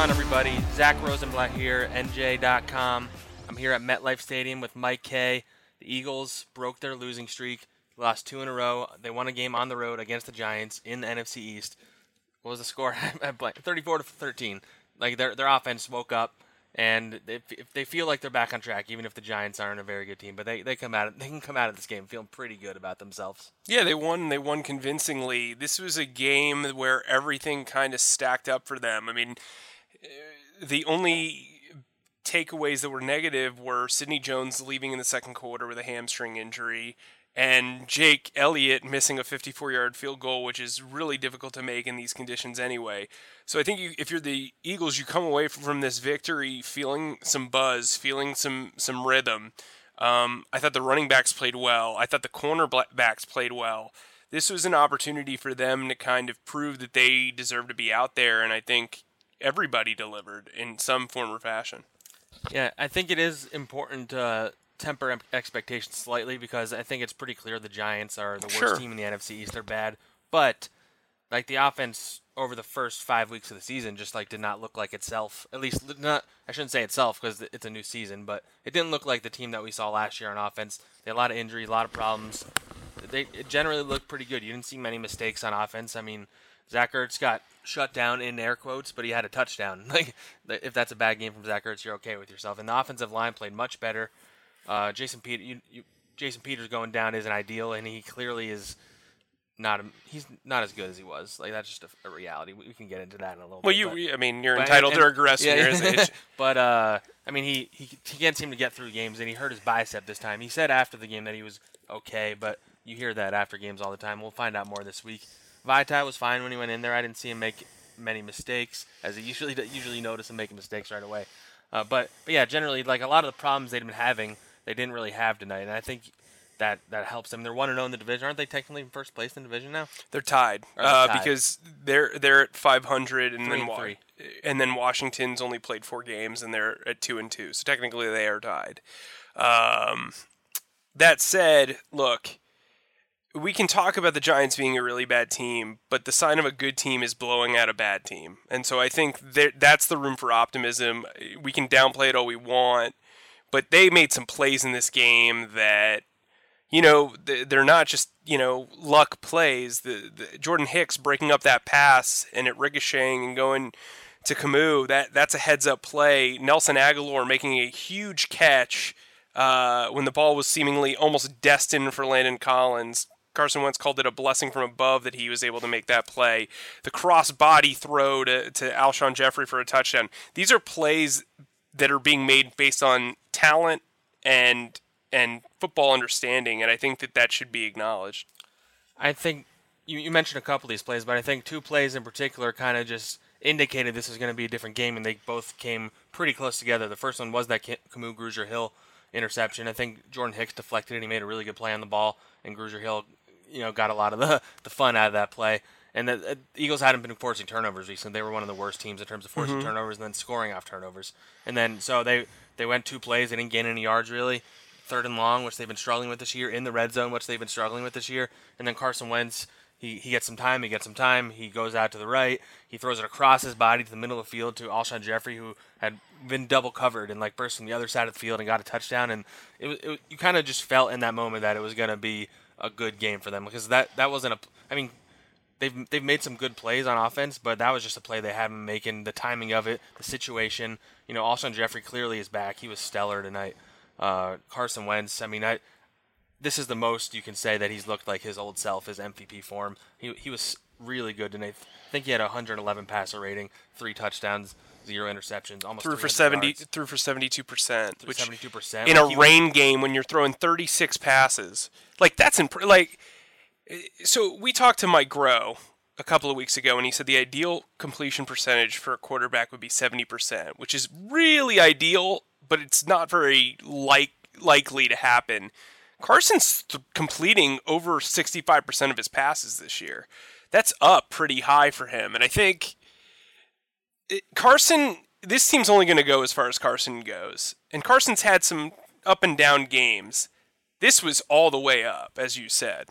On, everybody? Zack Rosenblatt here, NJ.com. I'm here at MetLife Stadium with Mike Kaye. The Eagles broke their losing streak, lost two in a row. They won a game on the road against the Giants in the NFC East. What was the score? 34 to 13. Like their their offense woke up, and if they feel like they're back on track, even if the Giants aren't a very good team, but they, they come out they can come out of this game feeling pretty good about themselves. Yeah, they won. They won convincingly. This was a game where everything kind of stacked up for them. I mean, the only takeaways that were negative were Sidney Jones leaving in the second quarter with a hamstring injury, and Jake Elliott missing a 54-yard field goal, which is really difficult to make in these conditions anyway. So I think you, if you're the Eagles, you come away from this victory feeling some buzz, feeling some some rhythm. Um, I thought the running backs played well. I thought the cornerbacks played well. This was an opportunity for them to kind of prove that they deserve to be out there, and I think everybody delivered in some form or fashion. Yeah, I think it is important to uh, temper expectations slightly because I think it's pretty clear the Giants are the worst Sure. team in the NFC East. They're bad, but like the offense over the first five weeks of the season just like did not look like itself. At least not. I shouldn't say itself because it's a new season, but it didn't look like the team that we saw last year on offense. They had a lot of injuries, a lot of problems. They it generally looked pretty good. You didn't see many mistakes on offense. I mean, Zach Ertz got shut down in air quotes, but he had a touchdown. Like, if that's a bad game from Zach Ertz, you're okay with yourself. And the offensive line played much better. Uh, Jason Peter, you, you, Jason Peters going down isn't ideal, and he clearly is not. A, he's not as good as he was. Like that's just a, a reality. We, we can get into that in a little bit. Well, bit. you, but- I mean, you're entitled and- to regress yeah, age. but uh, I mean, he, he he can't seem to get through games, and he hurt his bicep this time. He said after the game that he was okay, but you hear that after games all the time. We'll find out more this week. Vaitai was fine when he went in there. I didn't see him make many mistakes, as he usually usually notice him making mistakes right away. Uh, but but yeah, generally, like a lot of the problems they'd been having, they didn't really have tonight, and I think that that helps them. They're one and zero in the division, aren't they? Technically in first place in the division now. They're tied, they're uh, tied. because they're they're at 500, and then and Wa- three. and then Washington's only played four games, and they're at two and two. So technically, they are tied. Um, that said, look, we can talk about the Giants being a really bad team, but the sign of a good team is blowing out a bad team, and so I think that's the room for optimism. We can downplay it all we want, but they made some plays in this game that you know, they're not just, you know, luck plays. The, the Jordan Hicks breaking up that pass and it ricocheting and going to Kamu, that that's a heads up play. Nelson Agholor making a huge catch uh, when the ball was seemingly almost destined for Landon Collins. Carson Wentz called it a blessing from above that he was able to make that play. The cross body throw to, to Alshon Jeffery for a touchdown. These are plays that are being made based on talent and and football understanding, and I think that that should be acknowledged. I think you, you mentioned a couple of these plays, but I think two plays in particular kind of just indicated this was going to be a different game, and they both came pretty close together. The first one was that Ca- Kamu Grugier Hill interception. I think Jordan Hicks deflected it. He made a really good play on the ball, and Grugier Hill, you know, got a lot of the, the fun out of that play. And the, the Eagles hadn't been forcing turnovers recently. They were one of the worst teams in terms of forcing mm-hmm. turnovers and then scoring off turnovers. And then so they they went two plays. They didn't gain any yards really. Third and long, which they've been struggling with this year. In the red zone, which they've been struggling with this year. And then Carson Wentz, he, he gets some time. He gets some time. He goes out to the right. He throws it across his body to the middle of the field to Alshon Jeffery, who had been double covered and like burst from the other side of the field and got a touchdown. And it, was- it you kind of just felt in that moment that it was going to be a good game for them because that that wasn't a. I mean, they've they've made some good plays on offense, but that was just a play they haven't making. The timing of it, the situation. You know, Alshon Jeffery clearly is back. He was stellar tonight. Uh, Carson Wentz. I mean, I, this is the most you can say that he's looked like his old self, his MVP form. He he was really good tonight. I think he had a 111 passer rating, three touchdowns, zero interceptions, almost threw for seventy yards. through for seventy two percent, which 72%. in Like, a he was- rain game when you're throwing thirty six passes, like that's imp- like. So we talked to Mike Groh a couple of weeks ago, and he said the ideal completion percentage for a quarterback would be seventy percent, which is really ideal, but it's not very like likely to happen. Carson's th- completing over sixty five percent of his passes this year. That's up pretty high for him, and I think it- Carson, this team's only going to go as far as Carson goes. And Carson's had some up and down games. This was all the way up, as you said.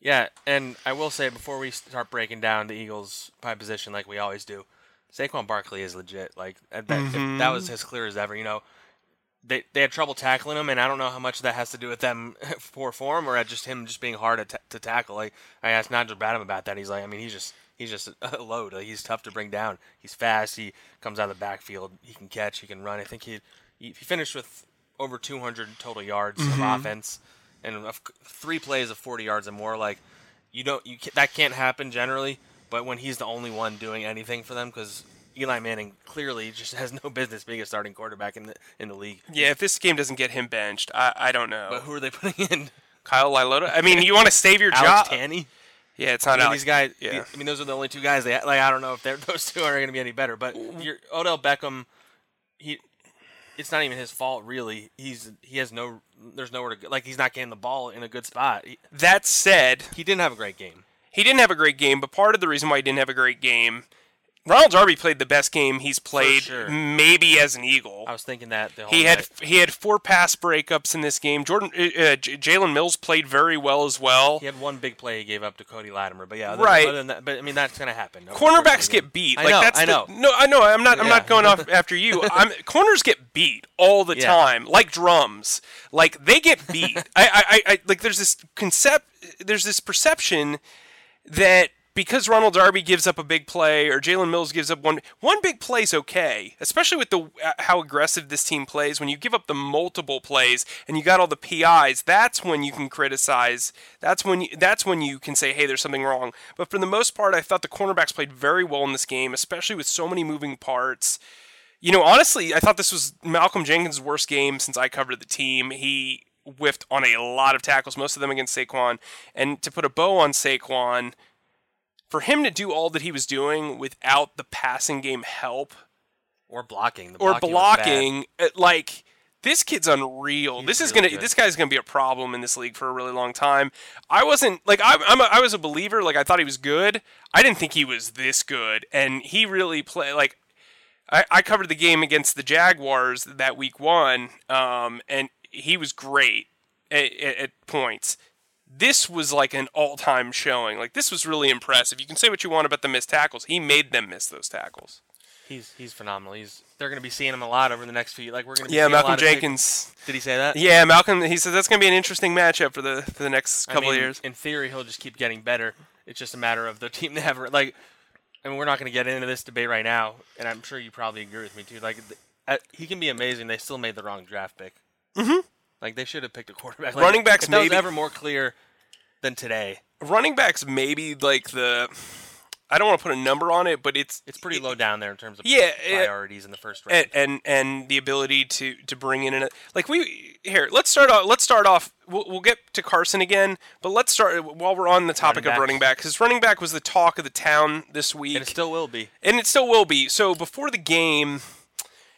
Yeah, and I will say before we start breaking down the Eagles' pie position like we always do, Saquon Barkley is legit. Like that, Mm-hmm. that was as clear as ever. You know, they they had trouble tackling him, and I don't know how much that has to do with them poor form or just him just being hard to, ta- to tackle. Like I asked Nigel Bradham about that. He's like, I mean, he's just he's just a load. Like, he's tough to bring down. He's fast. He comes out of the backfield. He can catch. He can run. I think he he, he finished with over 200 total yards Mm-hmm. of offense and of three plays of 40 yards or more. Like you don't you that can't happen generally. But when he's the only one doing anything for them, because Eli Manning clearly just has no business being a starting quarterback in the in the league. Yeah, if this game doesn't get him benched, I, I don't know. But who are they putting in? Kyle Lauletta? I mean, you want to save your Alex job. Tanney. Yeah, it's I not mean, Alex. these guys. Yeah. I mean, those are the only two guys. They like. I don't know if they're, those two are going to be any better. But your Odell Beckham, he, it's not even his fault really. He's he has no. There's nowhere to go. Like he's not getting the ball in a good spot. He, That said, he didn't have a great game. he didn't have a great game, but part of the reason why he didn't have a great game, Ronald Darby played the best game he's played, sure. maybe as an Eagle. I was thinking that the whole He had he had four pass breakups in this game. Jordan uh, uh, Jalen Mills played very well as well. He had one big play he gave up to Cody Latimer, but yeah, other, Right. Other than that, but I mean that's going to happen. over the course Cornerbacks get beat. I like know. that's I the- know. no, I know. I'm not. I'm not going off after you. I'm corners get beat all the Yeah. time, like drums. Like they get beat. I, I, I, like. There's this concept. There's this perception that because Ronald Darby gives up a big play or Jalen Mills gives up one one big play's okay, especially with the uh, how aggressive this team plays. When you give up the multiple plays and you got all the PIs, that's when you can criticize. That's when you, that's when you can say, hey, there's something wrong. But for the most part, I thought the cornerbacks played very well in this game, especially with so many moving parts. You know, honestly, I thought this was Malcolm Jenkins' worst game since I covered the team. He whiffed on a lot of tackles, most of them against Saquon. And to put a bow on Saquon, for him to do all that he was doing without the passing game help or blocking, the or blocking, bad. blocking, uh, like this kid's unreal. He's this is really gonna good. this guy's gonna be a problem in this league for a really long time. I wasn't like I, I'm a, I was a believer. Like I thought he was good. I didn't think he was this good, and he really played like. I, I covered the game against the Jaguars that week one, um, and he was great at, at, at points. This was like an all-time showing. Like this was really impressive. You can say what you want about the missed tackles. He made them miss those tackles. He's he's phenomenal. He's they're going to be seeing him a lot over the next few. Like we're going to be Yeah, Malcolm Jenkins. Did he say that? Yeah, Malcolm. He says that's going to be an interesting matchup for the for the next I couple mean, of years. In theory, he'll just keep getting better. It's just a matter of the team they have. Like, I mean, we're not going to get into this debate right now, and I'm sure you probably agree with me too. Like, th- uh, he can be amazing. They still made the wrong draft pick. Mm-hmm. Like they should have picked a quarterback. Like, Running backs if that was maybe- ever more clear than today. Running backs maybe like the. I don't want to put a number on it, but it's It's pretty low down there in terms of Yeah, priorities in the first round. and, and and the ability to to bring in a like we here let's start off let's start off we'll, we'll get to Carson again but let's start while we're on the topic Running of running back because running back was the talk of the town this week and it still will be. and it still will be. So before the game,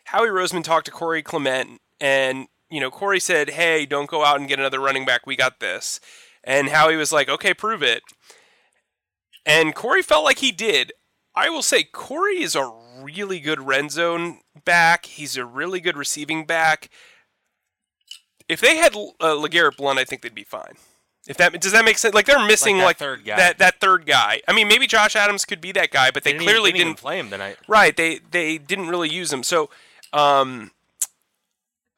Howie Roseman talked to Corey Clement, and you know Corey said, "Hey, don't go out and get another running back. We got this." And Howie was like, "Okay, prove it." And Corey felt like he did. I will say Corey is a really good red zone back. He's a really good receiving back. If they had uh, LeGarrette Blount, I think they'd be fine. If that does that make sense? Like they're missing that like, third guy. that that third guy. I mean, maybe Josh Adams could be that guy, but they Didn't clearly even, didn't, didn't play him tonight. Right. They they didn't really use him. So um,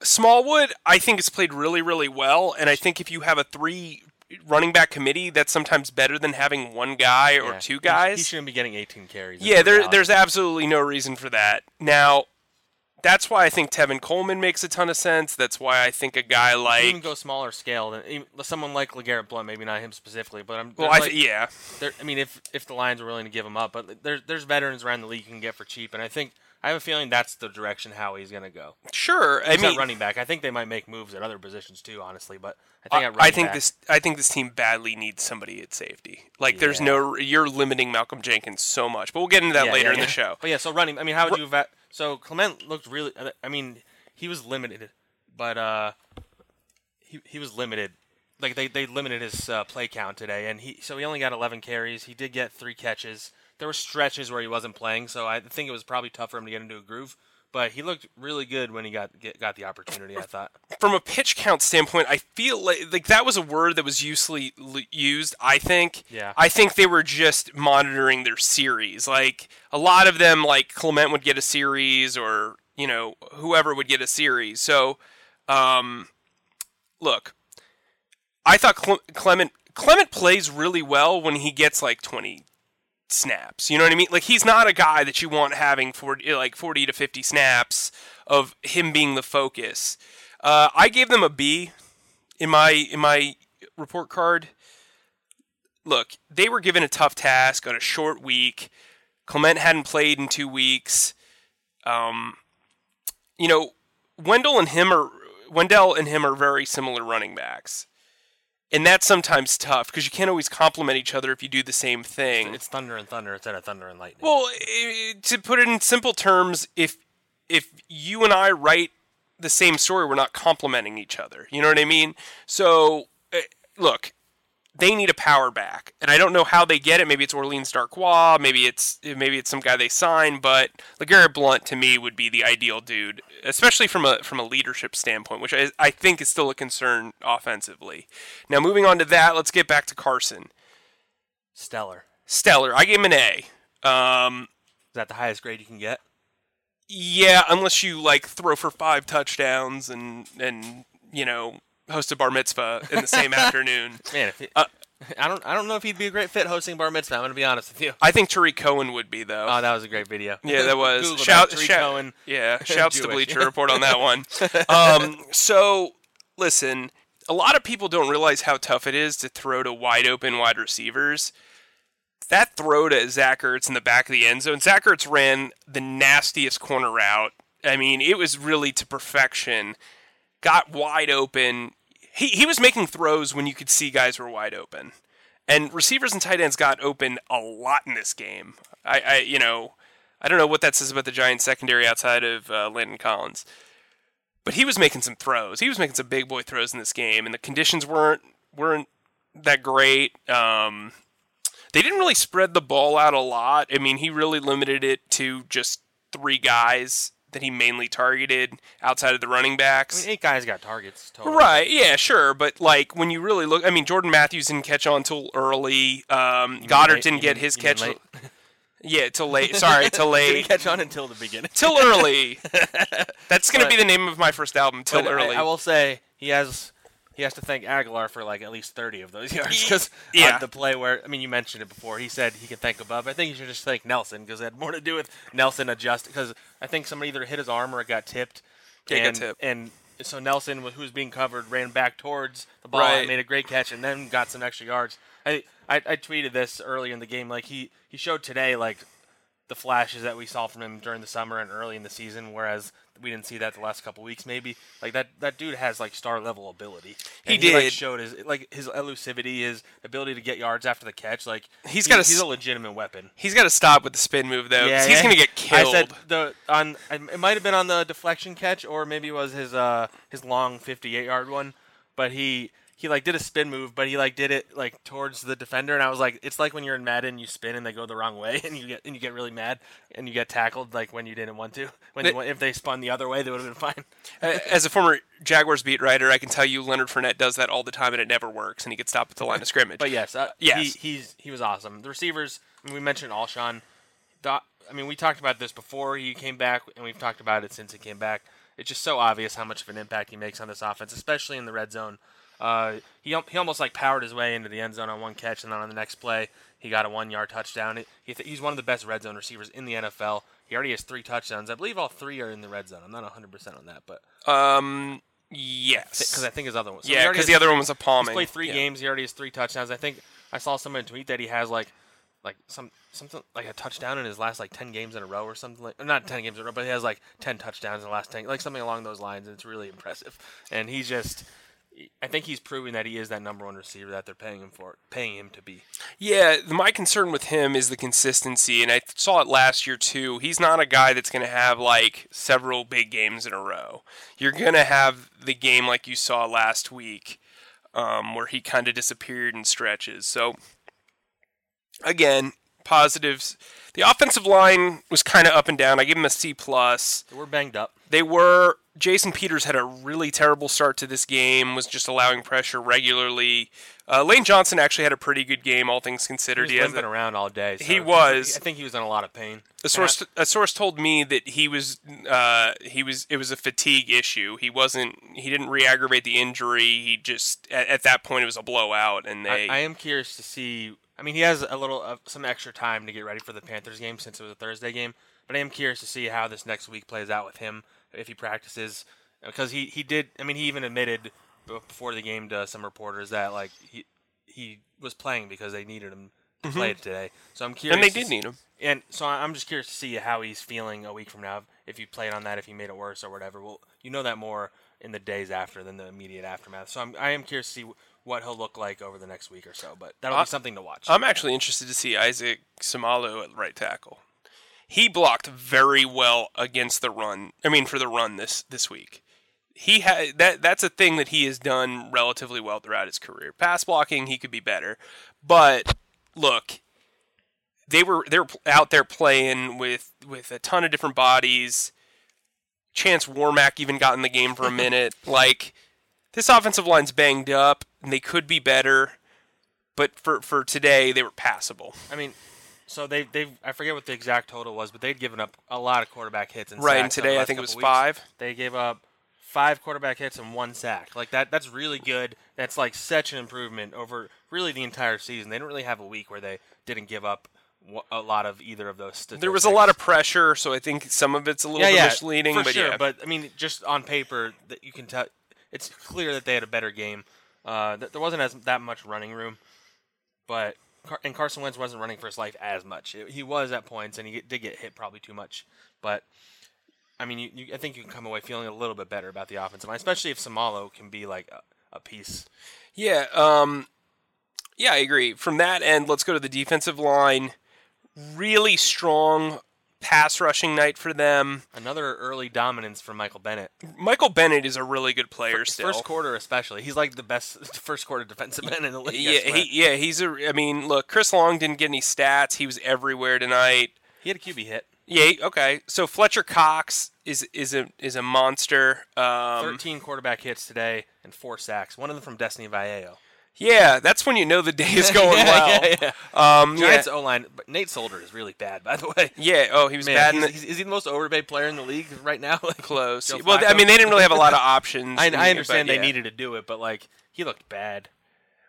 Smallwood, I think, has played really really well, and I think if you have a three running back committee, that's sometimes better than having one guy or Yeah. two guys. He, shouldn't be getting 18 carries. Yeah, there, there's absolutely no reason for that. Now, that's why I think Tevin Coleman makes a ton of sense. That's why I think a guy like. even go smaller scale than someone like LeGarrette Blount, maybe not him specifically, but I'm. Well, I like, th- yeah, I mean, if if the Lions are willing to give him up, but there's there's veterans around the league you can get for cheap, and I think I have a feeling that's the direction Howie's going to go. sure. I He's mean, running back. I think they might make moves at other positions too, honestly, but I think I, I think back- this. I think this team badly needs somebody at safety. Like, there's no. You're limiting Malcolm Jenkins so much, but we'll get into that Yeah, later yeah, in yeah. the show. But yeah, so running. I mean, how would you? Va- so Clement looked really. I mean, he was limited, but uh, he he was limited. Like they, they limited his uh, play count today, and he so he only got 11 carries. He did get three catches. There were stretches where he wasn't playing, so I think it was probably tough for him to get into a groove. But he looked really good when he got get, got the opportunity. I thought. from a pitch count standpoint, I feel like like that was a word that was usually used. I think. Yeah. I think they were just monitoring their series. Like a lot of them, like Clement would get a series, or you know whoever would get a series. So, um, look, I thought Cle- Clement Clement plays really well when he gets like twenty snaps. You know what I mean? Like he's not a guy that you want having 40, like 40 to 50 snaps of him being the focus. Uh, I gave them a B in my in my report card. Look, they were given a tough task on a short week. Clement hadn't played in two weeks. Um, you know, Wendell and him are Wendell and him are very similar running backs. And that's sometimes tough because you can't always complement each other if you do the same thing. It's thunder and thunder instead of thunder and lightning. Well, to put it in simple terms, if if you and I write the same story, we're not complementing each other. You know what I mean? So, uh, look, they need a power back, and I don't know how they get it. Maybe it's Orleans Darkwa, maybe it's maybe it's some guy they sign, but LeGarrette Blount to me would be the ideal dude, especially from a from a leadership standpoint, which I, I think is still a concern offensively. Now, moving on to that, let's get back to Carson. Stellar. Stellar. I gave him an A. Um, Is that the highest grade you can get? Yeah, unless you like throw for five touchdowns and and you know host a bar mitzvah in the same afternoon. Man, if he, Uh, I don't I don't know if he'd be a great fit hosting bar mitzvah. I'm gonna be honest with you. I think Tarik Cohen would be though. Oh, that was a great video. yeah, that was Google shout that. Tarik shout Cohen. yeah shouts to Bleacher Report on that one. Um, so listen, a lot of people don't realize how tough it is to throw to wide open wide receivers. That throw to Zach Ertz in the back of the end zone, Zach Ertz ran the nastiest corner route. I mean, it was really to perfection. Got wide open. He, he was making throws when you could see guys were wide open. And receivers and tight ends got open a lot in this game. I, I you know, I don't know what that says about the Giants secondary outside of uh, Landon Collins. But he was making some throws. He was making some big boy throws in this game, and the conditions weren't weren't that great. Um, they didn't really spread the ball out a lot. I mean, he really limited it to just three guys that he mainly targeted outside of the running I backs. mean, eight guys got targets. Total. Right, yeah, sure, but like when you really look, I mean, Jordan Matthews didn't catch on till early. Um, Goedert late- didn't get mean- his catch. Yeah, till late. Sorry, till late. catch on until the beginning? till early. That's gonna But- be the name of my first album. Till But I- early. I, will say he has he has to thank Agholor for like at least thirty of those yards because Yeah. the play where I mean you mentioned it before he said he can thank above. I think you should just thank Nelson because it had more to do with Nelson adjust because I think somebody either hit his arm or it got tipped. Yeah, it got and, tipped. and so Nelson, who was being covered, ran back towards the ball Right. and made a great catch, and then got some extra yards. I, I I tweeted this early in the game. Like he he showed today like the flashes that we saw from him during the summer and early in the season, whereas we didn't see that the last couple weeks. Maybe like that that dude has like star level ability. He like, did. showed his like his elusivity, his ability to get yards after the catch. Like he's got a he's a legitimate weapon. He's got to stop with the spin move though. 'cause he's gonna get killed. I said the on it might have been on the deflection catch or maybe it was his uh his long 58 yard one, but he he like did a spin move, but he like did it like towards the defender, and I was like, it's like when you're in Madden, you spin and they go the wrong way, and you get and you get really mad, and you get tackled like when you didn't want to. When But- if they spun the other way, they would have been fine. As a former Jaguars beat writer, I can tell you Leonard Fournette does that all the time, and it never works, and he gets stopped at the line of scrimmage. But yes, uh, Yes. He, he's he was awesome. The receivers, I mean, we mentioned Alshon. The, I mean, we talked about this before he came back, and we've talked about it since he came back. It's just so obvious how much of an impact he makes on this offense, especially in the red zone. Uh, he he almost like powered his way into the end zone on one catch, and then on the next play he got a one yard touchdown. He- He th- he's one of the best red zone receivers in the NFL. He already has three touchdowns. I believe all three are in the red zone. I'm not 100 percent on that, but Um, yes. because I think his other one. so yeah, because the other one was a He's palming. played three Yeah. games. He already has three touchdowns. I think I saw someone tweet that he has like, like some something like a touchdown in his last like ten games in a row or something like. Not ten games in a row, but he has like ten touchdowns in the last ten, like something along those lines. And it's really impressive. And he's just, I think he's proving that he is that number one receiver that they're paying him for, paying him to be. Yeah, my concern with him is the consistency, and I saw it last year too. He's not a guy that's going to have like several big games in a row. You're going to have the game like you saw last week, um, where he kind of disappeared in stretches. So, again, positives. The offensive line was kind of up and down. I give him a C plus. They were banged up. They were. Jason Peters had a really terrible start to this game. Was just allowing pressure regularly. Uh, Lane Johnson actually had a pretty good game, all things He considered. was He limping a- around all day. so He was. I think he was in a lot of pain. a source. A source told me that he was. Uh, he was. It was a fatigue issue. He wasn't. He didn't re-aggravate the injury. He just at, at that point it was a blowout, and I, they. I am curious to see. I mean, he has a little uh, some extra time to get ready for the Panthers game since it was a Thursday game. But I am curious to see how this next week plays out with him if he practices, because he he did. I mean, he even admitted before the game to some reporters that like he he was playing because they needed him to play it today. So I'm curious. and they did s- need him. And so I- I'm just curious to see how he's feeling a week from now. If you played on that, if he made it worse or whatever. Well, you know that more in the days after than the immediate aftermath. So I'm I am curious to see what he'll look like over the next week or so. But that'll Uh, be something to watch. I'm actually interested to see Isaac Seumalo at right tackle. He blocked very well against the run. I mean, for the run this this week, he had that. That's a thing that he has done relatively well throughout his career. Pass blocking, he could be better, but look, they were they were out there playing with with a ton of different bodies. Chance Warmack even got in the game for a minute. like this offensive line's banged up, and they could be better but for for today they were passable. I mean, so they they I forget what the exact total was, but they'd given up a lot of quarterback hits. And Right, and today I think it was weeks. five. They gave up five quarterback hits and one sack. Like that, that's really good. That's like such an improvement over really the entire season. They didn't really have a week where they didn't give up a lot of either of those. Statistics. There was a lot of pressure, so I think some of it's a little yeah, bit yeah, misleading. for but sure. yeah, But I mean, just on paper, that you can tell it's clear that they had a better game. Uh, th- there wasn't as that much running room, but And Carson Wentz wasn't running for his life as much. He was at points, and he did get hit probably too much. But I mean, you, you, I think you can come away feeling a little bit better about the offensive line, especially if Seumalo can be like a, a piece. yeah, um, yeah, I agree. From that end, let's go to the defensive line. Really strong pass rushing night for them. Another early dominance from Michael Bennett. Michael Bennett is a really good player still. First quarter, especially, he's like the best first quarter defensive end in the league. Yeah, he, yeah, he's a. I mean, look, Chris Long didn't get any stats. He was everywhere tonight. he had a QB hit. Yeah, okay. So Fletcher Cox is is a is a monster. Um, 13 quarterback hits today and four sacks. One of them from Destiny Vaeao. Yeah, that's when you know the day is going Yeah, well. yeah, yeah. Um, yeah, Giants O line, but Nate Solder is really bad, by the way. yeah. Oh, he was Man, bad in the is he the most overpaid player in the league right now? Like, close. Joe Well, I mean, they didn't really have a lot of options. I, I understand but they yeah. needed to do it, but like he looked bad.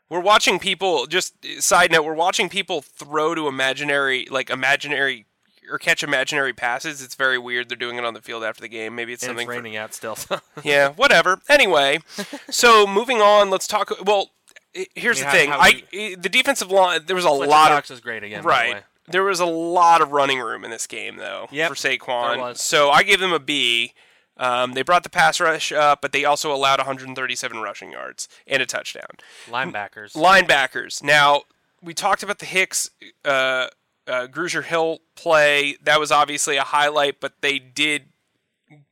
We're watching people. Just side note, we're watching people throw to imaginary, like imaginary, or catch imaginary passes. It's very weird. They're doing it on the field after the game. Maybe it's And something. it's for- raining out still. Yeah, whatever. Anyway, so moving on, let's talk. Well, here's I mean, the thing. how- I, how i- the defensive line. There was a Fletcher lot of Cox was great again. By the way. right. There was a lot of running room in this game, though, Yep, for Saquon. there was. So I gave them a B. Um, they brought the pass rush up, but they also allowed 137 rushing yards and a touchdown. Linebackers. Linebackers. Now we talked about the Hicks, uh, uh, Grugier Hill play. That was obviously a highlight, but they did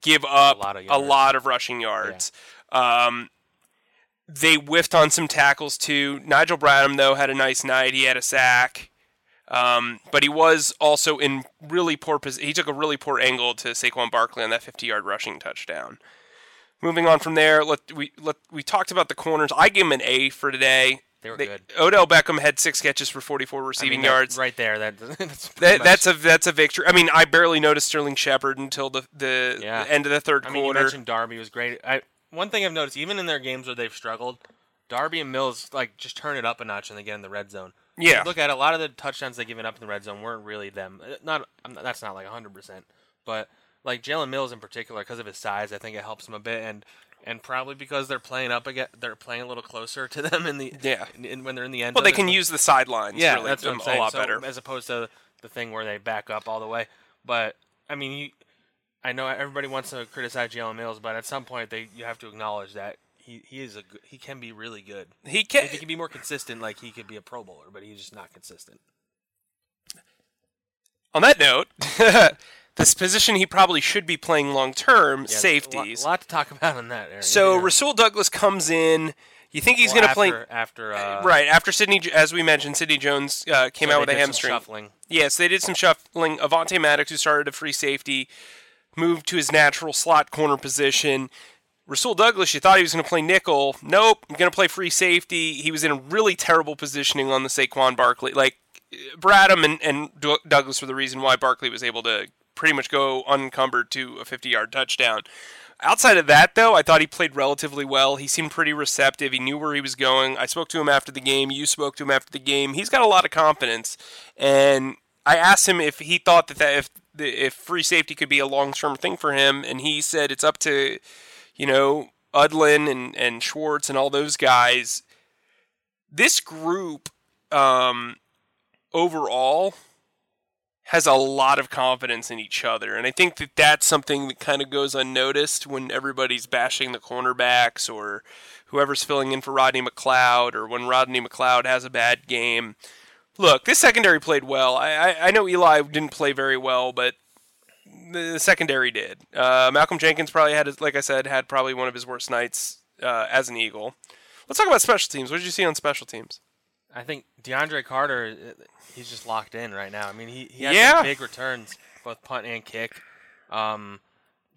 give up lot of a lot of rushing yards. Um, they whiffed on some tackles too. Nigel Bradham though had a nice night. He had a sack. Um, but he was also in really poor position. He took a really poor angle to Saquon Barkley on that 50-yard rushing touchdown. Moving on from there, let we let we talked about the corners. I gave him an A for today. They were good. Odell Beckham had six catches for 44 I mean, receiving yards. right there. That, that's That, that's a that's a victory. I mean, I barely noticed Sterling Shepard until the the, Yeah. the end of the third I mean, you quarter. mentioned Darby was great. I one thing I've noticed, even in their games where they've struggled, Darby and Mills like just turn it up a notch and they get in the red zone. Yeah. Look at it, a lot of the touchdowns they've given up in the red zone weren't really them. Uh, Not, I'm not that's not like 100, percent but like Jalen Mills in particular, because of his size, I think it helps him a bit, and and probably because they're playing up again, they're playing a little closer to them in the Yeah. in, in- when they're in the end. Well, they can use the sidelines. yeah, really, that's what I'm a lot So, better. as opposed to the thing where they back up all the way. But I mean, you, I know everybody wants to criticize Jalen Mills, but at some point they you have to acknowledge that he, he is a good, he can be really good. He can. If he can be more consistent, like he could be a Pro Bowler, but he's just not consistent. On that note, this position he probably should be playing long term, Yeah, safeties. A lot, lot to talk about on that. Aaron. So Yeah. Rasul Douglas comes in. You think he's Well, going to play after, uh, right after Sidney, as we mentioned, Sidney Jones uh, came so out with a hamstring. Yes, they did some shuffling. Avonte Maddox, who started a free safety, moved to his natural slot corner position. Rasul Douglas, you thought he was going to play nickel. Nope, going to play free safety. He was in a really terrible positioning on the Saquon Barkley. Like, Bradham and, and Douglas were the reason why Barkley was able to pretty much go unencumbered to a 50 yard touchdown. Outside of that, though, I thought he played relatively well. He seemed pretty receptive. He knew where he was going. I spoke to him after the game. You spoke to him after the game. He's got a lot of confidence, and I asked him if he thought that, that if the, if free safety could be a long term thing for him, and he said it's up to, you know, Undlin and and Schwartz and all those guys. This group, um, overall, has a lot of confidence in each other, and I think that that's something that kind of goes unnoticed when everybody's bashing the cornerbacks or whoever's filling in for Rodney McLeod or when Rodney McLeod has a bad game. Look, this secondary played well. I, I, I know Eli didn't play very well, but the secondary did. Uh, Malcolm Jenkins probably had, like I said, had probably one of his worst nights uh, as an Eagle. Let's talk about special teams. What did you see on special teams? I think DeAndre Carter, uh, he's just locked in right now. I mean, he, he has Yeah. big returns, both punt and kick. Um,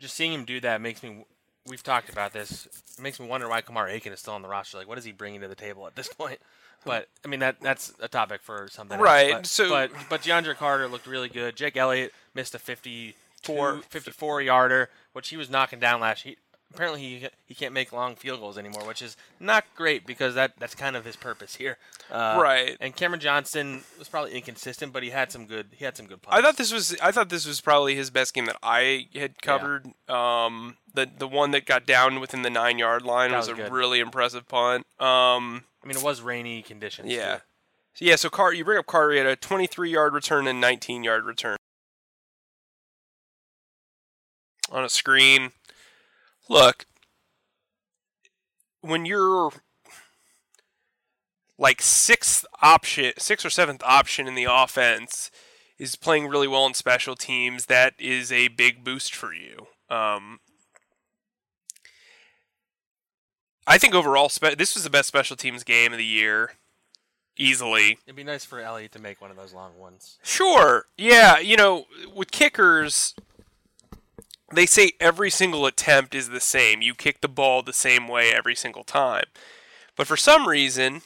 just seeing him do that makes me. We've talked about this. It makes me wonder why Kamar Aiken is still on the roster. Like, what is he bringing to the table at this point? But I mean, that that's a topic for something. else. Right, But, so- but but DeAndre Carter looked really good. Jake Elliott missed a 54 54 yarder, which he was knocking down last. He, apparently, he he can't make long field goals anymore, which is not great because that that's kind of his purpose here. Uh, Right. And Cameron Johnston was probably inconsistent, but he had some good. He had some good. Punts. I thought this was I thought this was probably his best game that I had covered. Yeah. Um, the the one that got down within the nine yard line was, was a good. really impressive punt. Um, I mean, it was rainy conditions. yeah, too. so, yeah. So Car, you bring up Carter he had a 23 yard return and 19 yard return on a screen. Look, when you're like sixth option, sixth or seventh option in the offense is playing really well in special teams, that is a big boost for you. Um, I think overall, spe- this was the best special teams game of the year, easily. It'd be nice for Elliott to make one of those long ones. Sure. Yeah, you know, with kickers, they say every single attempt is the same. You kick the ball the same way every single time. But for some reason,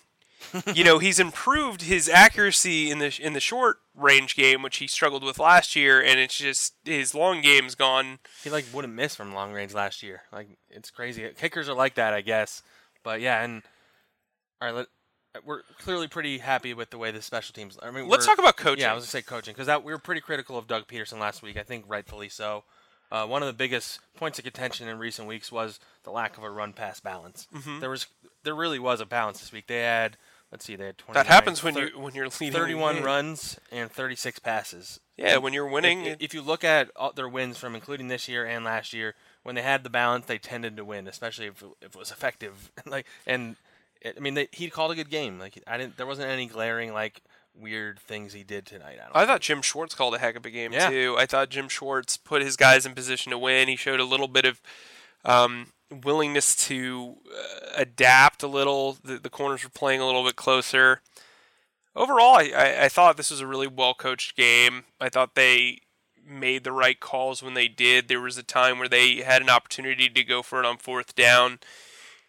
you know, he's improved his accuracy in the in the short range game, which he struggled with last year, and it's just his long game's gone. He like wouldn't miss from long range last year. Like it's crazy. Kickers are like that, I guess. But yeah, and all right, let, we're clearly pretty happy with the way the special teams. I mean, Let's talk about coaching. Yeah, I was gonna say coaching because that we were pretty critical of Doug Pederson last week. I think rightfully so. Uh, one of the biggest points of contention in recent weeks was the lack of a run pass balance. Mm-hmm. There was, there really was a balance this week. They had, let's see, they had 29, that happens when you when you're leading. 31 runs and 36 passes. Yeah, when you're winning, If, if you look at their wins from including this year and last year, when they had the balance, they tended to win, especially if, if it was effective. like and it, I mean, they, he called a good game. Like I didn't, there wasn't any glaring like weird things he did tonight. I, don't I thought Jim Schwartz called a heck of a game Yeah. too. I thought Jim Schwartz put his guys in position to win. He showed a little bit of um, willingness to uh, adapt a little. The, the corners were playing a little bit closer. Overall, I, I, I thought this was a really well coached game. I thought they made the right calls when they did. There was a time where they had an opportunity to go for it on fourth down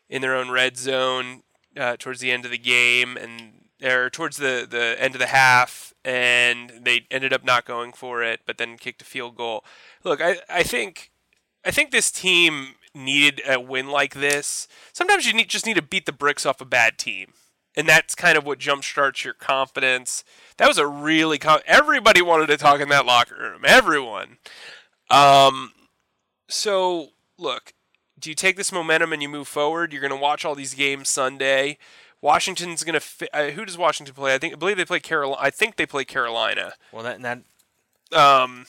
in their own red zone uh, towards the end of the game and or towards the, the end of the half and they ended up not going for it but then kicked a field goal. Look, I, I think I think this team needed a win like this. Sometimes you need, just need to beat the bricks off a bad team. And that's kind of what jumpstarts your confidence. That was a really com- everybody wanted to talk in that locker room. Everyone. Um, so look, do you take this momentum and you move forward? You're going to watch all these games Sunday. Washington's going to. Fi- uh, who does Washington play? I think I believe they play Carolina. I think they play Carolina. Well, that and that, Um, that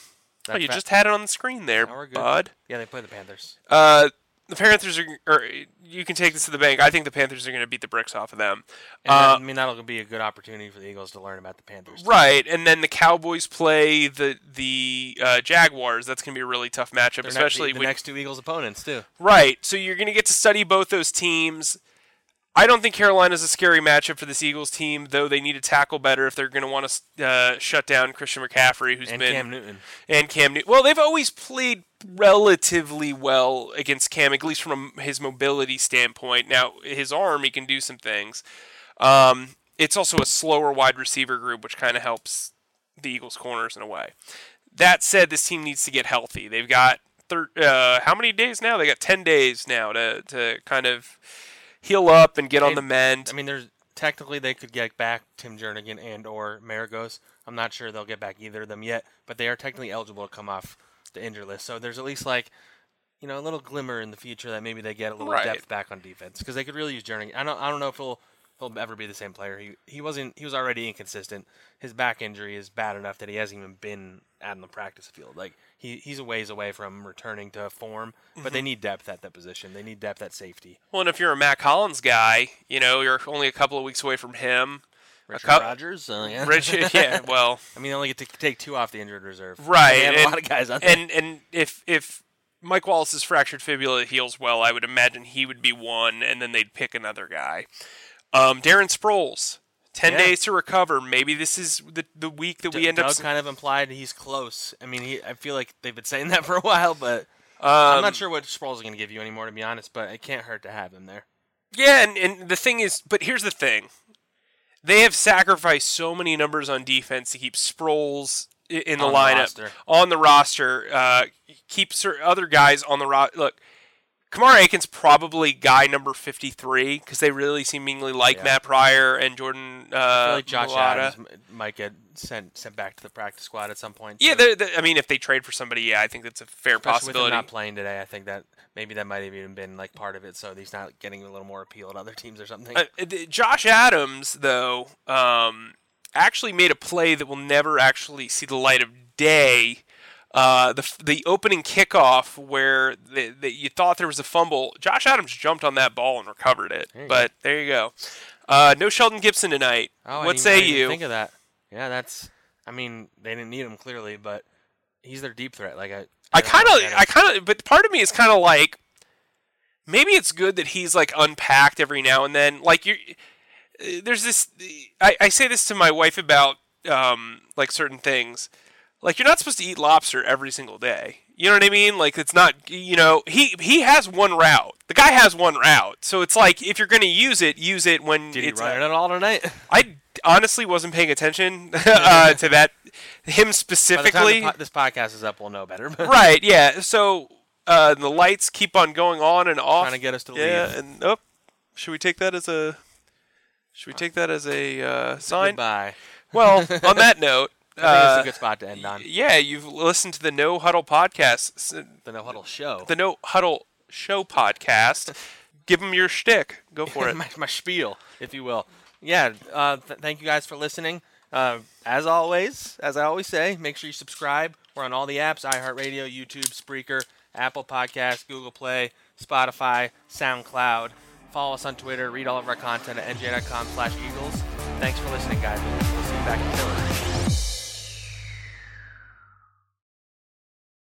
oh, you just had it on the screen there, we're good. bud. Yeah, they play the Panthers. Uh, the Panthers are. Or you can take this to the bank. I think the Panthers are going to beat the bricks off of them. And Uh, that, I mean, that'll be a good opportunity for the Eagles to learn about the Panthers. Right, and then the Cowboys play the the uh, Jaguars. That's going to be a really tough matchup, They're not- especially the, the when next two Eagles opponents too. Right. So you're going to get to study both those teams. I don't think Carolina's a scary matchup for this Eagles team, though they need to tackle better if they're going to want to uh, shut down Christian McCaffrey, who's And been Cam Newton. and Cam Newton. Well, they've always played relatively well against Cam, at least from his mobility standpoint. Now, his arm, he can do some things. Um, it's also a slower wide receiver group, which kind of helps the Eagles' corners in a way. That said, this team needs to get healthy. They've got thir- uh, how many days now? They got ten days now to to kind of heal up and get on the mend. I mean, there's technically they could get back Tim Jernigan and or Maragos. I'm not sure they'll get back either of them yet, but they are technically eligible to come off the injury list. So there's at least like, you know, a little glimmer in the future that maybe they get a little Right. depth back on defense because they could really use Jernigan. I don't, I don't know if he'll he'll ever be the same player. He he wasn't he was already inconsistent. His back injury is bad enough that he hasn't even been out in the practice field. Like he he's a ways away from returning to form, but Mm-hmm. they need depth at that position. They need depth at safety. well, and if you're a Mack Hollins guy, you know you're only a couple of weeks away from him. Richard cou- Rodgers, uh, yeah. Rich, yeah, well, I mean, they only get to take two off the injured reserve. Right, They have and- a lot of guys on there. and and if if Mike Wallace's fractured fibula heals well, I would imagine he would be one, and then they'd pick another guy. Um, Darren Sproles, ten Yeah. days to recover. Maybe this is the the week that we end Doug up. kind of implied he's close. I mean, he, I feel like they've been saying that for a while, but Um, I'm not sure what Sproles is going to give you anymore, to be honest. But it can't hurt to have him there. Yeah, and, and the thing is, but here's the thing: they have sacrificed so many numbers on defense to keep Sproles in the On lineup roster. on the roster. Uh, keep other guys on the roster. Look, Kamar Aiken's probably guy number 53 because they really seemingly like Yeah. Matt Pryor and Jordan. Uh, I feel like Josh Mailata. Adams might get sent sent back to the practice squad at some point. Yeah, they're, they're- I mean, if they trade for somebody, yeah, I think that's a fair Especially possibility. not playing today, I think that maybe that might have even been like part of it. So he's not getting a little more appeal at other teams or something. Uh, Josh Adams, though, um, actually made a play that will never actually see the light of day. Uh, the the opening kickoff where the, the, you thought there was a fumble, Josh Adams jumped on that ball and recovered it. There but there you go. Uh, no Shelton Gibson tonight. Oh, what say you? Think of that. Yeah, that's. I mean, they didn't need him clearly, but he's their deep threat. Like I. I kind of, I kind of, but part of me is kind of like, maybe it's good that he's like unpacked every now and then. Like you, there's this. I, I say this to my wife about um, like certain things. Like you're not supposed to eat lobster every single day. You know what I mean? Like it's not. You know, he he has one route. The guy has one route. So it's like if you're going to use it, use it when Did he it's. run it at all tonight? I honestly wasn't paying attention uh, to that. Him By the time specifically. po- this podcast is up, we'll know better. But right yeah so uh, the lights keep on going on and off trying to get us to yeah leave. and oh should we take that as a should we take that as a uh, sign Goodbye. well on that note I think it's uh, a good spot to end on. yeah you've listened to the no huddle podcast The No Huddle Show. the no huddle show podcast give them your shtick go for it my, my spiel, if you will. Yeah. Uh, th- thank you guys for listening. Uh, as always, as I always say, make sure you subscribe. We're on all the apps: iHeartRadio, YouTube, Spreaker, Apple Podcasts, Google Play, Spotify, SoundCloud. Follow us on Twitter. Read all of our content at nj.com slash Eagles. Thanks for listening, guys. We'll see you back in Philly.